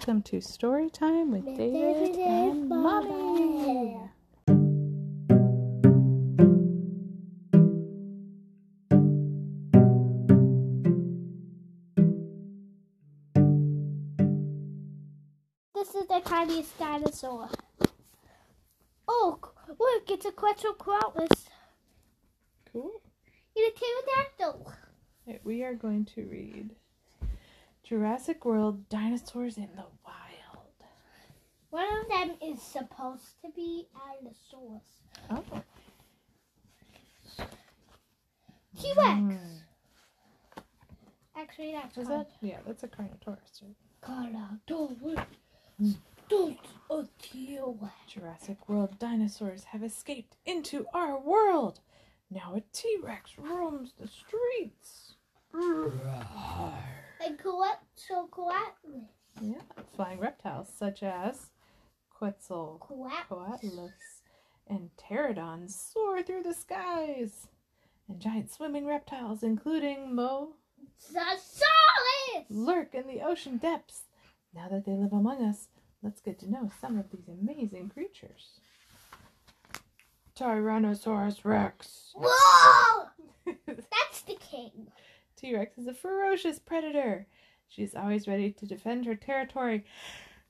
welcome to Story Time with David and Mommy. This is the tiniest dinosaur. Oh, look, it's a Quetzalcoatlus. Cool. It's a pterodactyl. Right, we are going to read Jurassic World Dinosaurs in the Wild. One of them is supposed to be Allosaurus. Oh. T Rex. Mm. Actually, that's Is that? Yeah, that's a Carnotaurus. Right? Carnotaurus. Mm. That's a T-Rex. Jurassic World dinosaurs have escaped into our world. Now a T Rex roams the streets. And Quetzalcoatlus. Yeah, flying reptiles such as Quetzalcoatlus Quetzalcoatlus. and pterodons soar through the skies. And giant swimming reptiles, including Mo, Zosaurus. lurk in the ocean depths. Now that they live among us, let's get to know some of these amazing creatures. Tyrannosaurus Rex. Whoa! That's the king. T Rex is a ferocious predator. She's always ready to defend her territory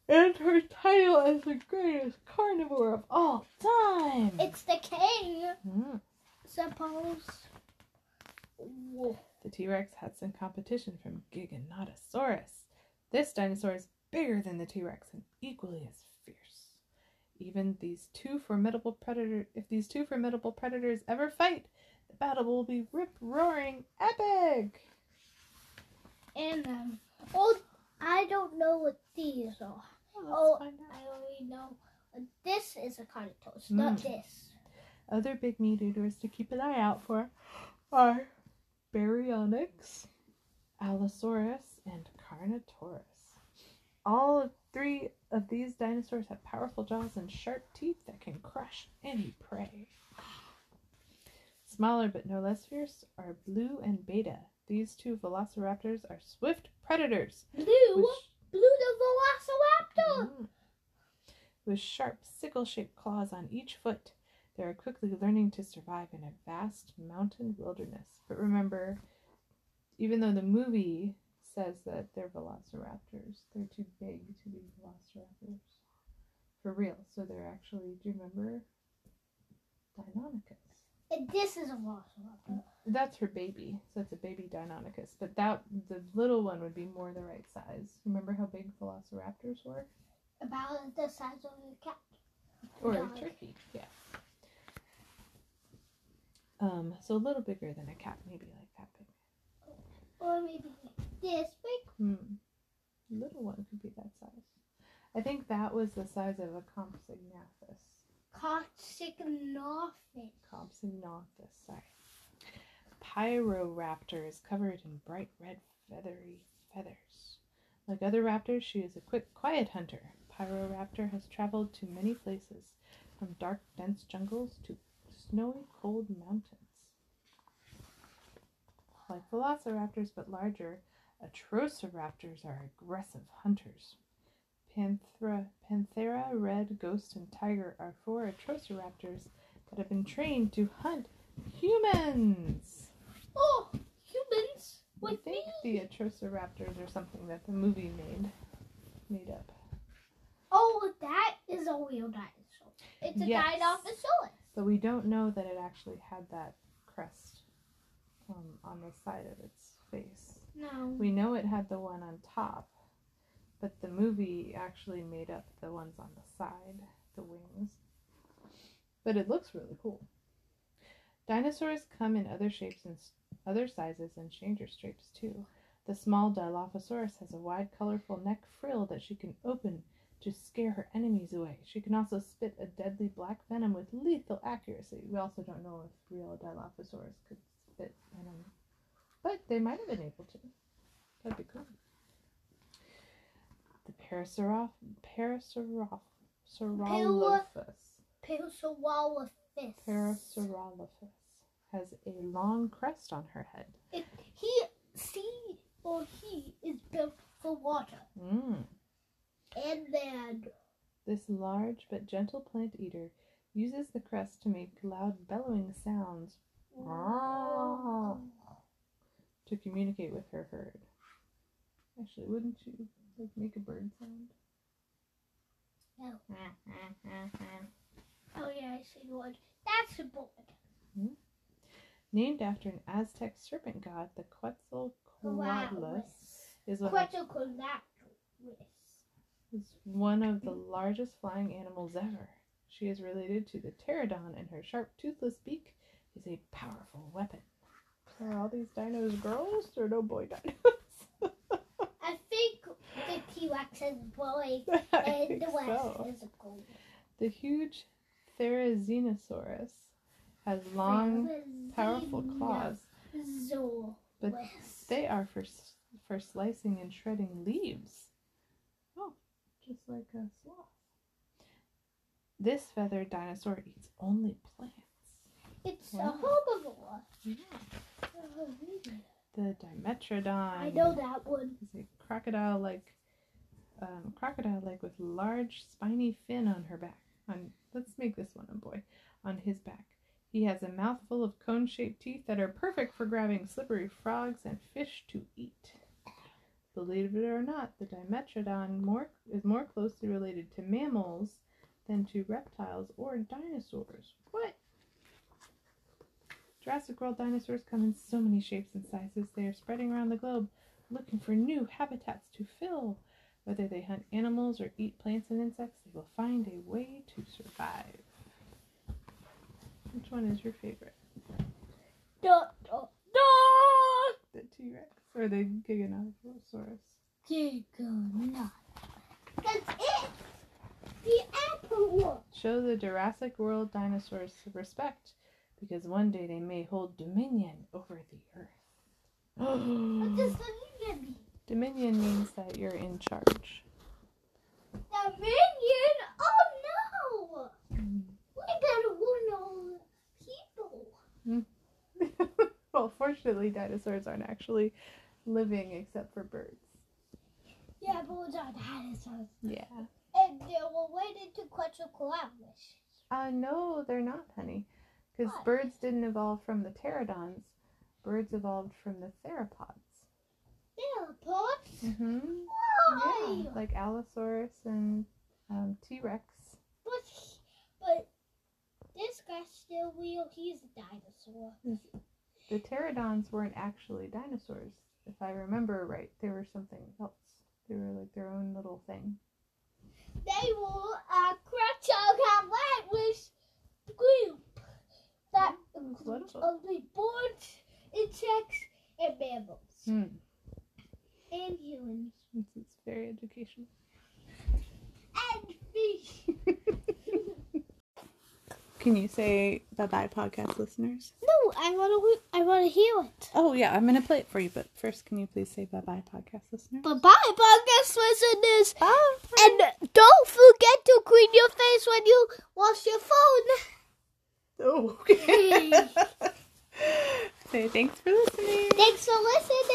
and her title as the greatest carnivore of all time. It's the king. Mm. Suppose. Whoa. The T Rex had some competition from Giganotosaurus. This dinosaur is bigger than the T Rex and equally as fierce. Even these two formidable predator if these two formidable predators ever fight, battle will be rip roaring epic. And um, oh, I don't know what these are. Oh, find. I only know this is a Carnotaurus, not Mm. this. Other big meat eaters to keep an eye out for are Baryonyx, Allosaurus, and Carnotaurus. All of three of these dinosaurs have powerful jaws and sharp teeth that can crush any prey. Smaller but no less fierce are Blue and Beta. These two velociraptors are swift predators Blue, with, blue the Velociraptor. Mm. with sharp sickle shaped claws on each foot. They are quickly learning to survive in a vast mountain wilderness. But remember, even though the movie says that they're velociraptors, they're too big to be velociraptors. For real. So they're actually, do you remember Deinonychus? This is a Velociraptor. That's her baby. So it's a baby Deinonychus. But that the little one would be more the right size. Remember how big velociraptors were? About the size of a cat. Or a turkey, yeah. Um, so a little bigger than a cat, maybe like that big. Or maybe this big. Hmm. Little one could be that size. I think that was the size of a Compsognathus. Coxignophis. Compsognathus, sorry. Pyroraptor is covered in bright red feathery feathers. Like other raptors, she is a quick, quiet hunter. Pyroraptor has traveled to many places, from dark, dense jungles to snowy, cold mountains. Like velociraptors but larger, atrociraptors are aggressive hunters. Panthera, Panthera, red, ghost, and tiger are four atrociraptors that have been trained to hunt humans. Oh, humans I think me. the atrociraptors are something that the movie made made up. Oh, that is a real dinosaur. It's a Yes. Dilophosaurus. But we don't know that it actually had that crest um, on the side of its face. No. We know it had the one on top, but the movie actually made up the ones on the side, the wings. But it looks really cool. Dinosaurs come in other shapes and other sizes and stranger shapes too. The small Dilophosaurus has a wide, colorful neck frill that she can open to scare her enemies away. She can also spit a deadly black venom with lethal accuracy. We also don't know if real Dilophosaurus could spit venom, but they might have been able to. That'd be cool. Parasaurolophus. Parasaurolophus. Has a long crest on her head. It, he, see, or he is built for water. Mm. And then This large but gentle plant eater uses the crest to make loud bellowing sounds to communicate with her herd. Actually, wouldn't you like make a bird sound? No. Oh yeah, I see one. That's a board. Hmm? Named after an Aztec serpent god, the Quetzalcoatlus is one, is one of the largest flying animals ever. She is related to the pterodon, and her sharp, toothless beak is a powerful weapon. Are all these dinos girls or no boy dinos? I think the T Rex is boy and the West so. The huge Therizinosaurus has long, powerful claws. But They are for for slicing and shredding leaves. Oh, just like a sloth. This feathered dinosaur eats only plants. It's Wow. a herbivore. The Dimetrodon I know that one. It's a crocodile-like, um, crocodile-like with large spiny fin on her back. On let's make this one a boy. On his back, he has a mouthful of cone-shaped teeth that are perfect for grabbing slippery frogs and fish to eat. Believe it or not, the Dimetrodon more is more closely related to mammals than to reptiles or dinosaurs. What? Jurassic World dinosaurs come in so many shapes and sizes. They are spreading around the globe, looking for new habitats to fill. Whether they hunt animals or eat plants and insects, they will find a way to survive. Which one is your favorite? Da. The T Rex or the Giganotosaurus? Giganot. That's it. The emperor. Show the Jurassic World dinosaurs respect because one day they may hold dominion over the earth. dominion means that you're in charge. The minion? Oh no! We better warn all the people. well, fortunately, dinosaurs aren't actually living except for birds. Yeah, birds are dinosaurs. Yeah. And they were related to Quetzalcoatlus. Uh, no, they're not, honey. Because birds didn't evolve from the pterodons. Birds evolved from the theropods. Theropods? Mm-hmm. Why? Yeah, like Allosaurus and um, T-Rex. But, but this guy's still real. He's a dinosaur. The pterodons weren't actually dinosaurs. If I remember right, they were something else. They were like their own little thing. They were a Quetzalcoatlus group that includes only birds, insects, and mammals. Hmm. And humans. It's, it's very educational. And fish. Can you say bye bye, podcast listeners? No, I want to. I want to hear it. Oh, yeah, I'm going to play it for you, but first, can you please say bye bye, podcast listeners? Bye bye, podcast listeners. Bye. And don't forget to clean your face when you wash your phone. Oh, okay. say thanks for listening. Thanks for listening.